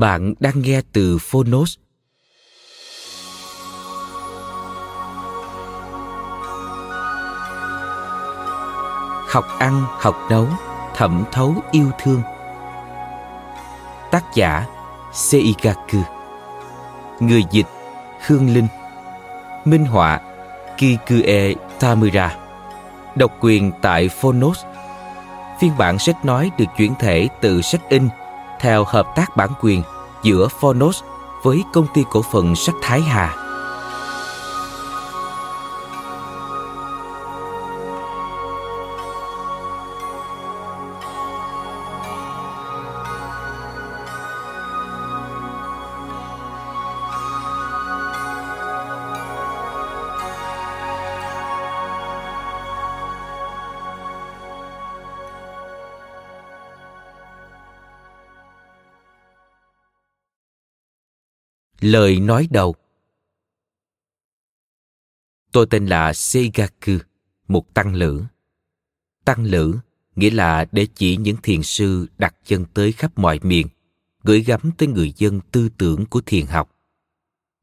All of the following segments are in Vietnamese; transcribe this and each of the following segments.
Bạn đang nghe từ Phonos. Học ăn, học nấu, thẩm thấu yêu thương. Tác giả Seigaku Người dịch Hương Linh Minh họa Kikue Tamura Độc quyền tại Phonos Phiên bản sách nói được chuyển thể từ sách in theo hợp tác bản quyền giữa Phonos với công ty cổ phần sách Thái Hà. Lời nói đầu Tôi tên là Seigaku, một tăng lữ. Tăng lữ nghĩa là để chỉ những thiền sư đặt chân tới khắp mọi miền, gửi gắm tới người dân tư tưởng của thiền học.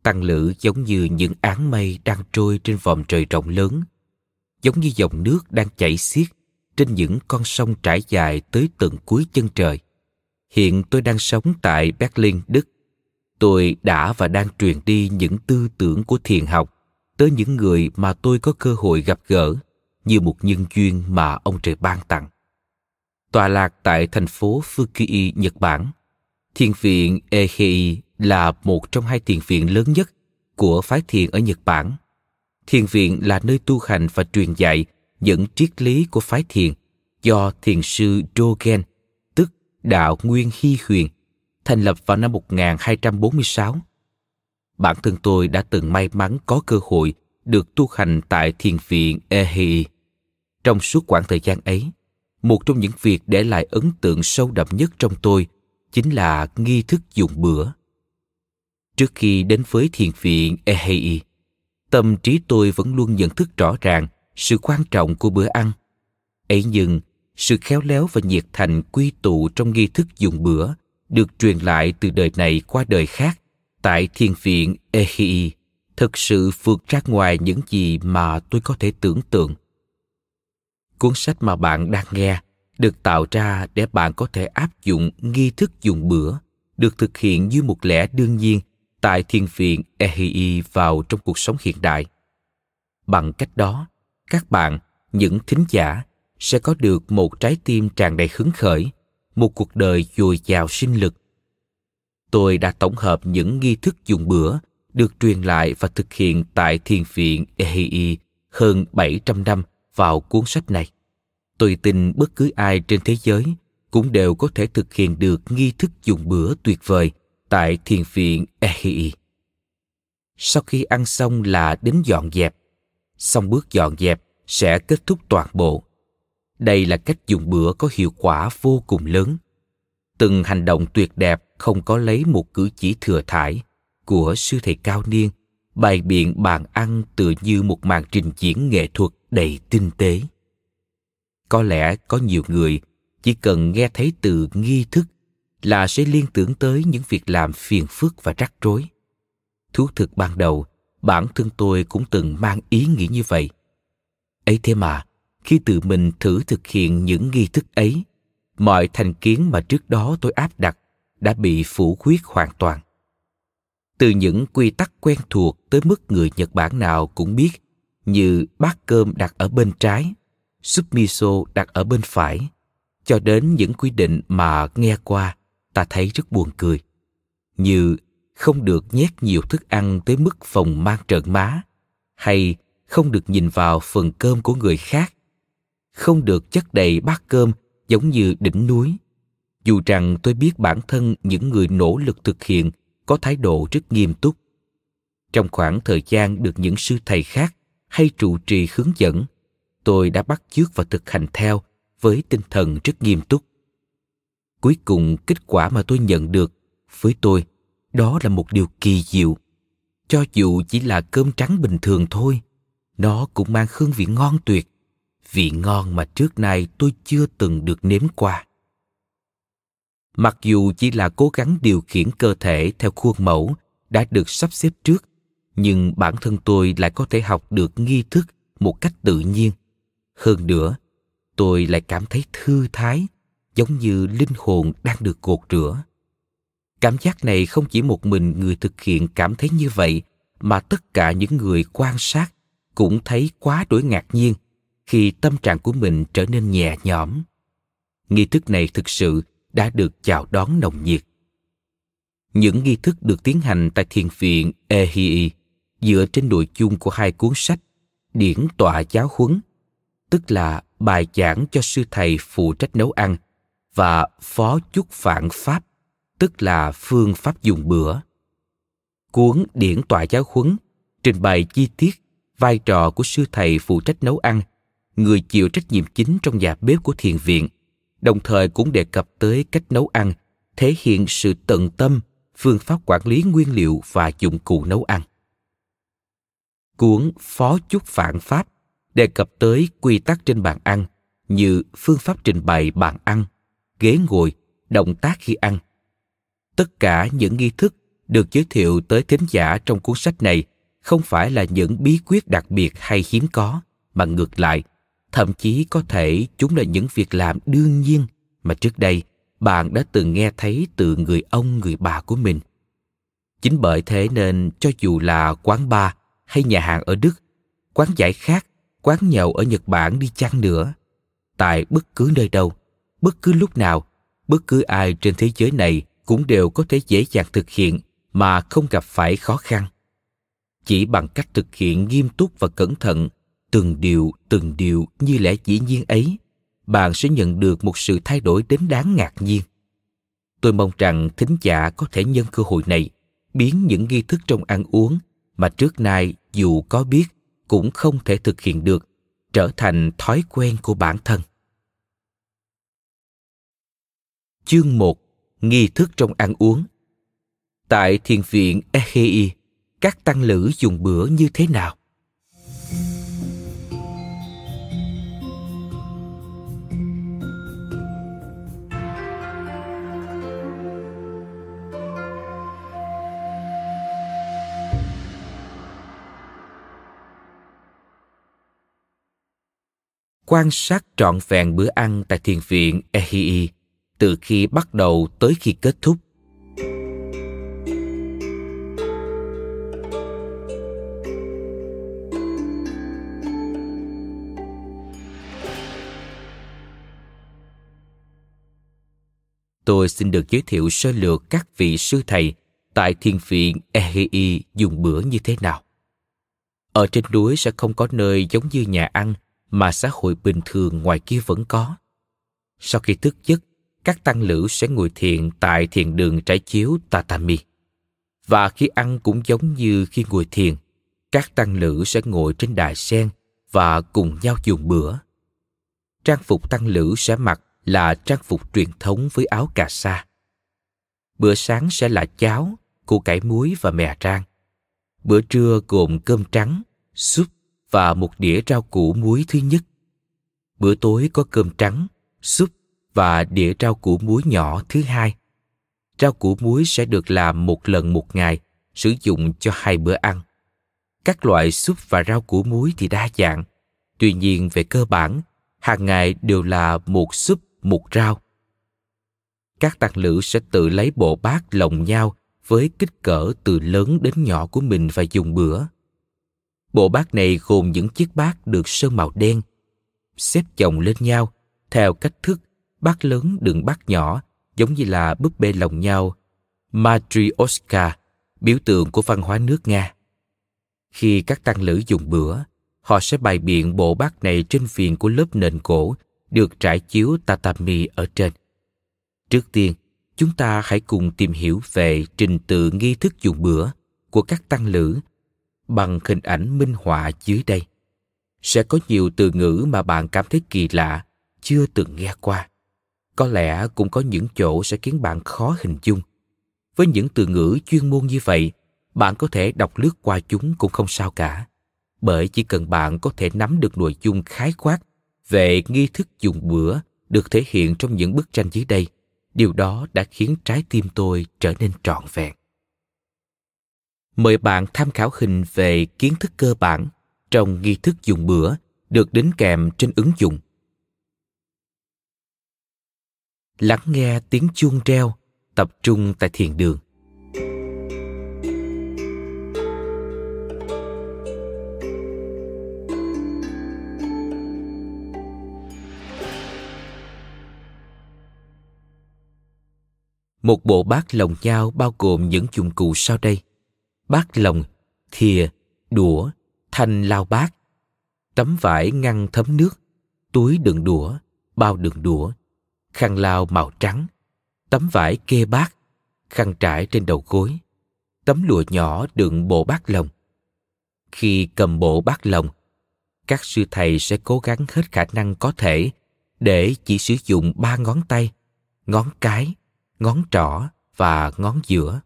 Tăng lữ giống như những áng mây đang trôi trên vòm trời rộng lớn, giống như dòng nước đang chảy xiết trên những con sông trải dài tới tận cuối chân trời. Hiện tôi đang sống tại Berlin, Đức tôi đã và đang truyền đi những tư tưởng của thiền học tới những người mà tôi có cơ hội gặp gỡ như một nhân duyên mà ông trời ban tặng. tòa lạc tại thành phố Fukui, Nhật Bản, thiền viện Ehei là một trong hai thiền viện lớn nhất của phái thiền ở Nhật Bản. Thiền viện là nơi tu hành và truyền dạy những triết lý của phái thiền do thiền sư Dogen, tức đạo Nguyên Hy Huyền, thành lập vào năm 1246. Bản thân tôi đã từng may mắn có cơ hội được tu hành tại thiền viện Ehi. Trong suốt quãng thời gian ấy, một trong những việc để lại ấn tượng sâu đậm nhất trong tôi chính là nghi thức dùng bữa. Trước khi đến với thiền viện Ehi, tâm trí tôi vẫn luôn nhận thức rõ ràng sự quan trọng của bữa ăn. Ấy nhưng, sự khéo léo và nhiệt thành quy tụ trong nghi thức dùng bữa được truyền lại từ đời này qua đời khác tại thiền viện Ehi thực sự vượt ra ngoài những gì mà tôi có thể tưởng tượng. Cuốn sách mà bạn đang nghe được tạo ra để bạn có thể áp dụng nghi thức dùng bữa được thực hiện như một lẽ đương nhiên tại thiền viện Ehi vào trong cuộc sống hiện đại. Bằng cách đó, các bạn, những thính giả, sẽ có được một trái tim tràn đầy hứng khởi một cuộc đời dồi dào sinh lực. Tôi đã tổng hợp những nghi thức dùng bữa, được truyền lại và thực hiện tại thiền viện Ehei hơn 700 năm vào cuốn sách này. Tôi tin bất cứ ai trên thế giới cũng đều có thể thực hiện được nghi thức dùng bữa tuyệt vời tại thiền viện Ehei. Sau khi ăn xong là đến dọn dẹp. Xong bước dọn dẹp sẽ kết thúc toàn bộ đây là cách dùng bữa có hiệu quả vô cùng lớn. Từng hành động tuyệt đẹp không có lấy một cử chỉ thừa thải của sư thầy cao niên, bày biện bàn ăn tựa như một màn trình diễn nghệ thuật đầy tinh tế. Có lẽ có nhiều người chỉ cần nghe thấy từ nghi thức là sẽ liên tưởng tới những việc làm phiền phức và rắc rối. Thú thực ban đầu, bản thân tôi cũng từng mang ý nghĩ như vậy. Ấy thế mà khi tự mình thử thực hiện những nghi thức ấy, mọi thành kiến mà trước đó tôi áp đặt đã bị phủ quyết hoàn toàn. Từ những quy tắc quen thuộc tới mức người nhật bản nào cũng biết như bát cơm đặt ở bên trái súp miso đặt ở bên phải, cho đến những quy định mà nghe qua, ta thấy rất buồn cười. Như không được nhét nhiều thức ăn tới mức phòng mang trợn má, hay không được nhìn vào phần cơm của người khác không được chất đầy bát cơm giống như đỉnh núi. Dù rằng tôi biết bản thân những người nỗ lực thực hiện có thái độ rất nghiêm túc. Trong khoảng thời gian được những sư thầy khác hay trụ trì hướng dẫn, tôi đã bắt chước và thực hành theo với tinh thần rất nghiêm túc. Cuối cùng, kết quả mà tôi nhận được với tôi, đó là một điều kỳ diệu. Cho dù chỉ là cơm trắng bình thường thôi, nó cũng mang hương vị ngon tuyệt vị ngon mà trước nay tôi chưa từng được nếm qua. Mặc dù chỉ là cố gắng điều khiển cơ thể theo khuôn mẫu đã được sắp xếp trước, nhưng bản thân tôi lại có thể học được nghi thức một cách tự nhiên. Hơn nữa, tôi lại cảm thấy thư thái, giống như linh hồn đang được gột rửa. Cảm giác này không chỉ một mình người thực hiện cảm thấy như vậy, mà tất cả những người quan sát cũng thấy quá đổi ngạc nhiên khi tâm trạng của mình trở nên nhẹ nhõm. Nghi thức này thực sự đã được chào đón nồng nhiệt. Những nghi thức được tiến hành tại thiền viện Ehii, dựa trên nội chung của hai cuốn sách điển tọa giáo huấn, tức là bài giảng cho sư thầy phụ trách nấu ăn, và phó chúc phản pháp, tức là phương pháp dùng bữa. Cuốn điển tọa giáo huấn trình bày chi tiết vai trò của sư thầy phụ trách nấu ăn người chịu trách nhiệm chính trong nhà bếp của thiền viện, đồng thời cũng đề cập tới cách nấu ăn, thể hiện sự tận tâm, phương pháp quản lý nguyên liệu và dụng cụ nấu ăn. Cuốn phó chúc phản pháp đề cập tới quy tắc trên bàn ăn như phương pháp trình bày bàn ăn, ghế ngồi, động tác khi ăn. Tất cả những nghi thức được giới thiệu tới thính giả trong cuốn sách này không phải là những bí quyết đặc biệt hay hiếm có, mà ngược lại thậm chí có thể chúng là những việc làm đương nhiên mà trước đây bạn đã từng nghe thấy từ người ông, người bà của mình. Chính bởi thế nên cho dù là quán bar hay nhà hàng ở đức, quán giải khác quán nhậu ở nhật bản đi chăng nữa, tại bất cứ nơi đâu, bất cứ lúc nào, bất cứ ai trên thế giới này cũng đều có thể dễ dàng thực hiện mà không gặp phải khó khăn. Chỉ bằng cách thực hiện nghiêm túc và cẩn thận từng điều từng điều như lẽ dĩ nhiên ấy, bạn sẽ nhận được một sự thay đổi đến đáng ngạc nhiên. Tôi mong rằng thính giả có thể nhân cơ hội này biến những nghi thức trong ăn uống mà trước nay dù có biết cũng không thể thực hiện được, trở thành thói quen của bản thân. Chương 1 nghi thức trong ăn uống. Tại thiền viện Ehei, các tăng lữ dùng bữa như thế nào? Quan sát trọn vẹn bữa ăn tại thiền viện Ehii từ khi bắt đầu tới khi kết thúc. Tôi xin được giới thiệu sơ lược các vị sư thầy tại thiền viện Ehii dùng bữa như thế nào. Ở trên núi sẽ không có nơi giống như nhà ăn mà xã hội bình thường ngoài kia vẫn có. Sau khi thức giấc, các tăng lữ sẽ ngồi thiền tại thiền đường trải chiếu tatami. Và khi ăn cũng giống như khi ngồi thiền, các tăng lữ sẽ ngồi trên đài sen và cùng nhau dùng bữa. Trang phục tăng lữ sẽ mặc là trang phục truyền thống với áo cà sa. Bữa sáng sẽ là cháo, củ cải muối và mè rang. Bữa trưa gồm cơm trắng, súp và một đĩa rau củ muối thứ nhất. Bữa tối có cơm trắng, súp và đĩa rau củ muối nhỏ thứ hai. Rau củ muối sẽ được làm một lần một ngày, sử dụng cho hai bữa ăn. Các loại súp và rau củ muối thì đa dạng. Tuy nhiên về cơ bản, hàng ngày đều là một súp một rau các tăng lữ sẽ tự lấy bộ bát lồng nhau với kích cỡ từ lớn đến nhỏ của mình và dùng bữa bộ bát này gồm những chiếc bát được sơn màu đen xếp chồng lên nhau theo cách thức bát lớn đựng bát nhỏ giống như là búp bê lồng nhau Matryoshka, biểu tượng của văn hóa nước Nga. Khi các tăng lữ dùng bữa, họ sẽ bày biện bộ bát này trên viền của lớp nền cổ được trải chiếu tatami ở trên. Trước tiên, chúng ta hãy cùng tìm hiểu về trình tự nghi thức dùng bữa của các tăng lữ bằng hình ảnh minh họa dưới đây. Sẽ có nhiều từ ngữ mà bạn cảm thấy kỳ lạ, chưa từng nghe qua. Có lẽ cũng có những chỗ sẽ khiến bạn khó hình dung. Với những từ ngữ chuyên môn như vậy, bạn có thể đọc lướt qua chúng cũng không sao cả. Bởi chỉ cần bạn có thể nắm được nội dung khái quát về nghi thức dùng bữa được thể hiện trong những bức tranh dưới đây, điều đó đã khiến trái tim tôi trở nên trọn vẹn. Mời bạn tham khảo hình về kiến thức cơ bản trong nghi thức dùng bữa được đính kèm trên ứng dụng. Lắng nghe tiếng chuông reo, tập trung tại thiền đường. Một bộ bát lồng nhau bao gồm những dụng cụ sau đây. Bát lồng, thìa, đũa, thanh lao bát, tấm vải ngăn thấm nước, túi đựng đũa, bao đựng đũa, khăn lao màu trắng, tấm vải kê bát, khăn trải trên đầu gối, tấm lụa nhỏ đựng bộ bát lồng. Khi cầm bộ bát lồng, các sư thầy sẽ cố gắng hết khả năng có thể để chỉ sử dụng ba ngón tay, ngón cái, ngón trỏ và ngón giữa.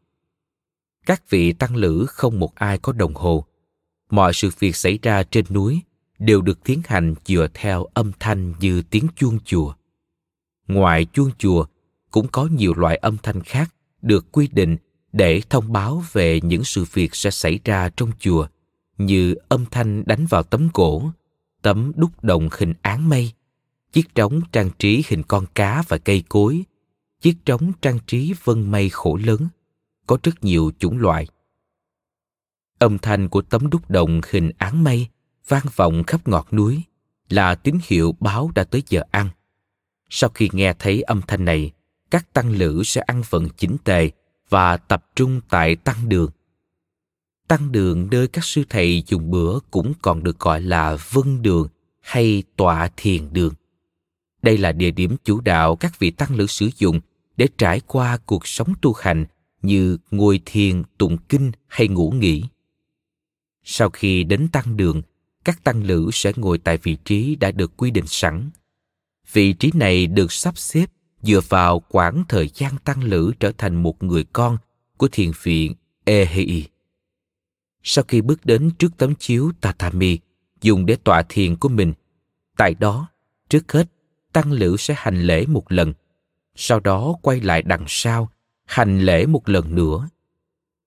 Các vị tăng lữ không một ai có đồng hồ. Mọi sự việc xảy ra trên núi đều được tiến hành dựa theo âm thanh như tiếng chuông chùa. Ngoài chuông chùa, cũng có nhiều loại âm thanh khác được quy định để thông báo về những sự việc sẽ xảy ra trong chùa, như âm thanh đánh vào tấm gỗ, tấm đúc đồng hình áng mây, chiếc trống trang trí hình con cá và cây cối, chiếc trống trang trí vân mây khổ lớn, có rất nhiều chủng loại. Âm thanh của tấm đúc đồng hình áng mây vang vọng khắp ngọt núi là tín hiệu báo đã tới giờ ăn. Sau khi nghe thấy âm thanh này, các tăng lữ sẽ ăn phần chỉnh tề và tập trung tại tăng đường. Tăng đường nơi các sư thầy dùng bữa cũng còn được gọi là vân đường hay tọa thiền đường. Đây là địa điểm chủ đạo các vị tăng lữ sử dụng để trải qua cuộc sống tu hành như ngồi thiền, tụng kinh hay ngủ nghỉ. Sau khi đến tăng đường, các tăng lữ sẽ ngồi tại vị trí đã được quy định sẵn. Vị trí này được sắp xếp dựa vào quãng thời gian tăng lữ trở thành một người con của thiền viện Ehei. Sau khi bước đến trước tấm chiếu tatami dùng để tọa thiền của mình, tại đó, trước hết, tăng lữ sẽ hành lễ một lần, sau đó quay lại đằng sau, hành lễ một lần nữa.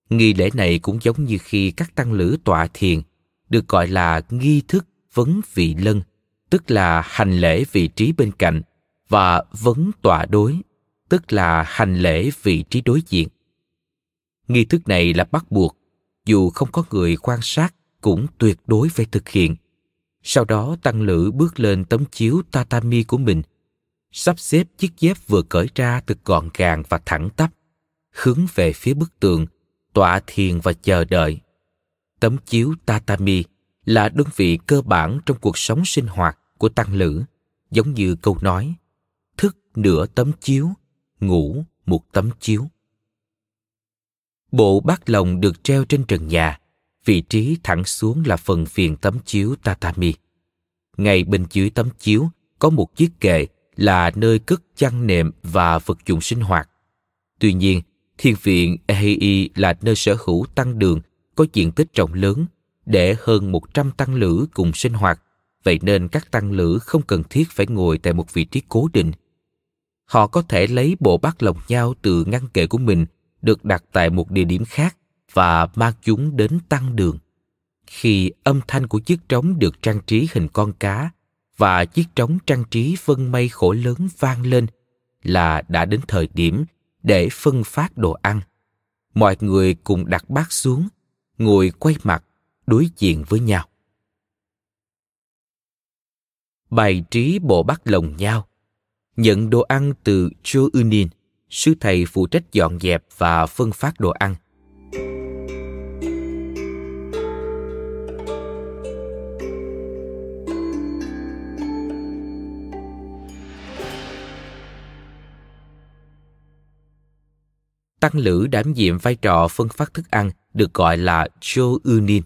Nghi lễ này cũng giống như khi các tăng lữ tọa thiền, được gọi là nghi thức vấn vị lân, tức là hành lễ vị trí bên cạnh, và vấn tọa đối, tức là hành lễ vị trí đối diện. Nghi thức này là bắt buộc, dù không có người quan sát cũng tuyệt đối phải thực hiện. Sau đó tăng lữ bước lên tấm chiếu tatami của mình, sắp xếp chiếc dép vừa cởi ra thật gọn gàng và thẳng tắp, hướng về phía bức tường, tọa thiền và chờ đợi. Tấm chiếu tatami là đơn vị cơ bản trong cuộc sống sinh hoạt của tăng lữ, giống như câu nói thức nửa tấm chiếu, ngủ một tấm chiếu. Bộ bát lồng được treo trên trần nhà, vị trí thẳng xuống là phần phiền tấm chiếu tatami. Ngay bên dưới tấm chiếu có một chiếc kệ là nơi cất chăn nệm và vật dụng sinh hoạt. Tuy nhiên, thiên viện Ehei là nơi sở hữu tăng đường, có diện tích rộng lớn, để hơn 100 tăng lữ cùng sinh hoạt. Vậy nên các tăng lữ không cần thiết phải ngồi tại một vị trí cố định. Họ có thể lấy bộ bát lồng nhau từ ngăn kệ của mình, được đặt tại một địa điểm khác và mang chúng đến tăng đường. Khi âm thanh của chiếc trống được trang trí hình con cá và chiếc trống trang trí vân mây khổ lớn vang lên là đã đến thời điểm để phân phát đồ ăn. Mọi người cùng đặt bát xuống ngồi quay mặt đối diện với nhau. Bày trí bộ bát lồng nhau. Nhận đồ ăn từ Joe Unin, sư thầy phụ trách dọn dẹp và phân phát đồ ăn. Tăng lữ đảm nhiệm vai trò phân phát thức ăn được gọi là Cho Unin.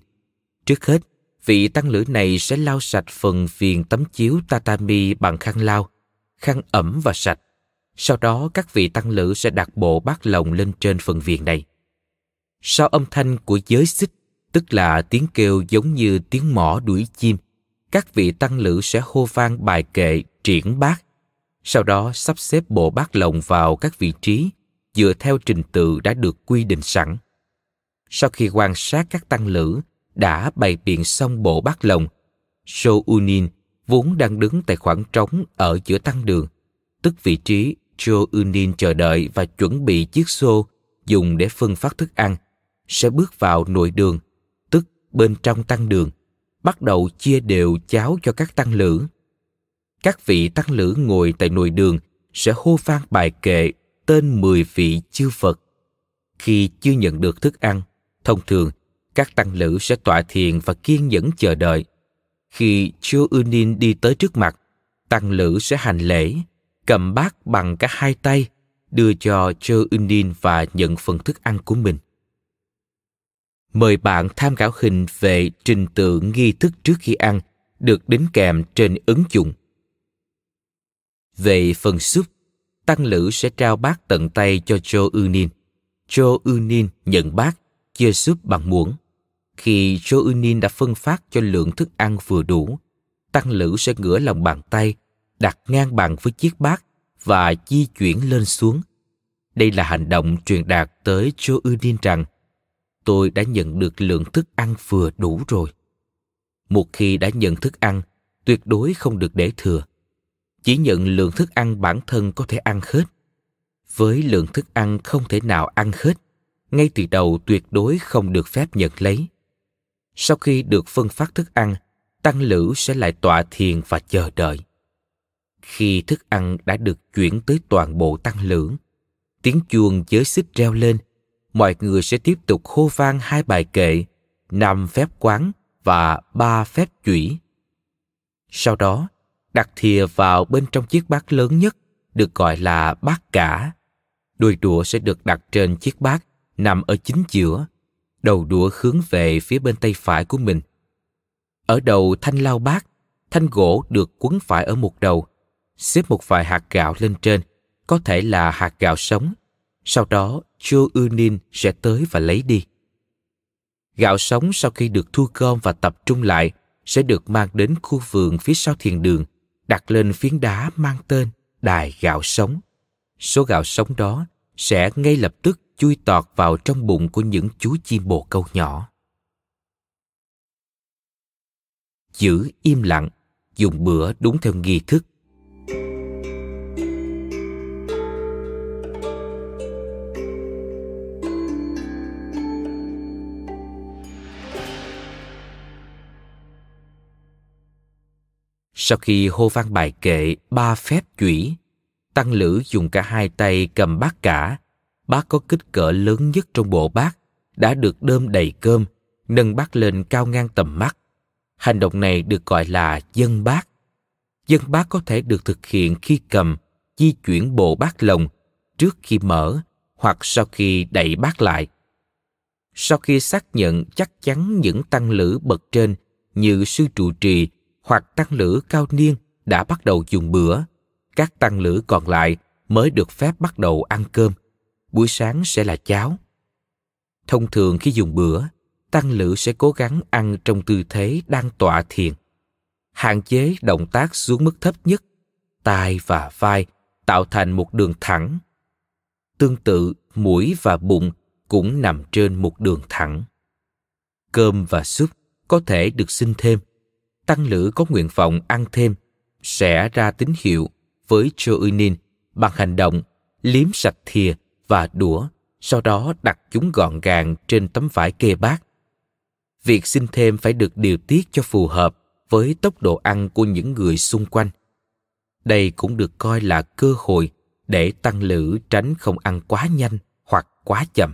Trước hết, vị tăng lữ này sẽ lau sạch phần viền tấm chiếu tatami bằng khăn lau, khăn ẩm và sạch. Sau đó các vị tăng lữ sẽ đặt bộ bát lồng lên trên phần viền này. Sau âm thanh của giới xích, tức là tiếng kêu giống như tiếng mỏ đuổi chim, các vị tăng lữ sẽ hô vang bài kệ triển bát. Sau đó sắp xếp bộ bát lồng vào các vị trí dựa theo trình tự đã được quy định sẵn. Sau khi quan sát các tăng lữ đã bày biện xong bộ bát lồng, Sô Unin vốn đang đứng tại khoảng trống ở giữa tăng đường, tức vị trí Jo Unin chờ đợi và chuẩn bị chiếc xô dùng để phân phát thức ăn, sẽ bước vào nội đường, tức bên trong tăng đường, bắt đầu chia đều cháo cho các tăng lữ. Các vị tăng lữ ngồi tại nội đường sẽ hô vang bài kệ tên 10 vị chư Phật. Khi chưa nhận được thức ăn, thông thường các tăng lữ sẽ tọa thiền và kiên nhẫn chờ đợi. Khi Chô Unin đi tới trước mặt, tăng lữ sẽ hành lễ, cầm bát bằng cả hai tay, đưa cho Chô Unin và nhận phần thức ăn của mình. Mời bạn tham khảo hình về trình tự nghi thức trước khi ăn được đính kèm trên ứng dụng. Về phần súp, tăng lữ sẽ trao bát tận tay cho Joe Unin. Joe Unin nhận bát, chia súp bằng muỗng. Khi Joe Unin đã phân phát cho lượng thức ăn vừa đủ, tăng lữ sẽ ngửa lòng bàn tay, đặt ngang bằng với chiếc bát và di chuyển lên xuống. Đây là hành động truyền đạt tới Joe Unin rằng tôi đã nhận được lượng thức ăn vừa đủ rồi. Một khi đã nhận thức ăn, tuyệt đối không được để thừa chỉ nhận lượng thức ăn bản thân có thể ăn hết. Với lượng thức ăn không thể nào ăn hết, ngay từ đầu tuyệt đối không được phép nhận lấy. Sau khi được phân phát thức ăn, tăng lữ sẽ lại tọa thiền và chờ đợi. Khi thức ăn đã được chuyển tới toàn bộ tăng lữ, tiếng chuông giới xích reo lên, mọi người sẽ tiếp tục hô vang hai bài kệ, năm phép quán và ba phép chủy. Sau đó đặt thìa vào bên trong chiếc bát lớn nhất được gọi là bát cả. Đuôi đũa sẽ được đặt trên chiếc bát nằm ở chính giữa, đầu đũa hướng về phía bên tay phải của mình. Ở đầu thanh lao bát, thanh gỗ được quấn phải ở một đầu, xếp một vài hạt gạo lên trên, có thể là hạt gạo sống. Sau đó, Joe Unin sẽ tới và lấy đi. Gạo sống sau khi được thu gom và tập trung lại sẽ được mang đến khu vườn phía sau thiền đường đặt lên phiến đá mang tên đài gạo sống. Số gạo sống đó sẽ ngay lập tức chui tọt vào trong bụng của những chú chim bồ câu nhỏ. Giữ im lặng, dùng bữa đúng theo nghi thức Sau khi hô vang bài kệ ba phép chủy, tăng lữ dùng cả hai tay cầm bát cả. Bát có kích cỡ lớn nhất trong bộ bát, đã được đơm đầy cơm, nâng bát lên cao ngang tầm mắt. Hành động này được gọi là dân bát. Dân bát có thể được thực hiện khi cầm, di chuyển bộ bát lồng trước khi mở hoặc sau khi đẩy bát lại. Sau khi xác nhận chắc chắn những tăng lữ bậc trên như sư trụ trì hoặc tăng lữ cao niên đã bắt đầu dùng bữa, các tăng lữ còn lại mới được phép bắt đầu ăn cơm. Buổi sáng sẽ là cháo. Thông thường khi dùng bữa, tăng lữ sẽ cố gắng ăn trong tư thế đang tọa thiền. Hạn chế động tác xuống mức thấp nhất, tai và vai tạo thành một đường thẳng. Tương tự, mũi và bụng cũng nằm trên một đường thẳng. Cơm và súp có thể được xin thêm tăng lữ có nguyện vọng ăn thêm sẽ ra tín hiệu với choinin bằng hành động liếm sạch thìa và đũa, sau đó đặt chúng gọn gàng trên tấm vải kê bát. Việc xin thêm phải được điều tiết cho phù hợp với tốc độ ăn của những người xung quanh. Đây cũng được coi là cơ hội để tăng lữ tránh không ăn quá nhanh hoặc quá chậm.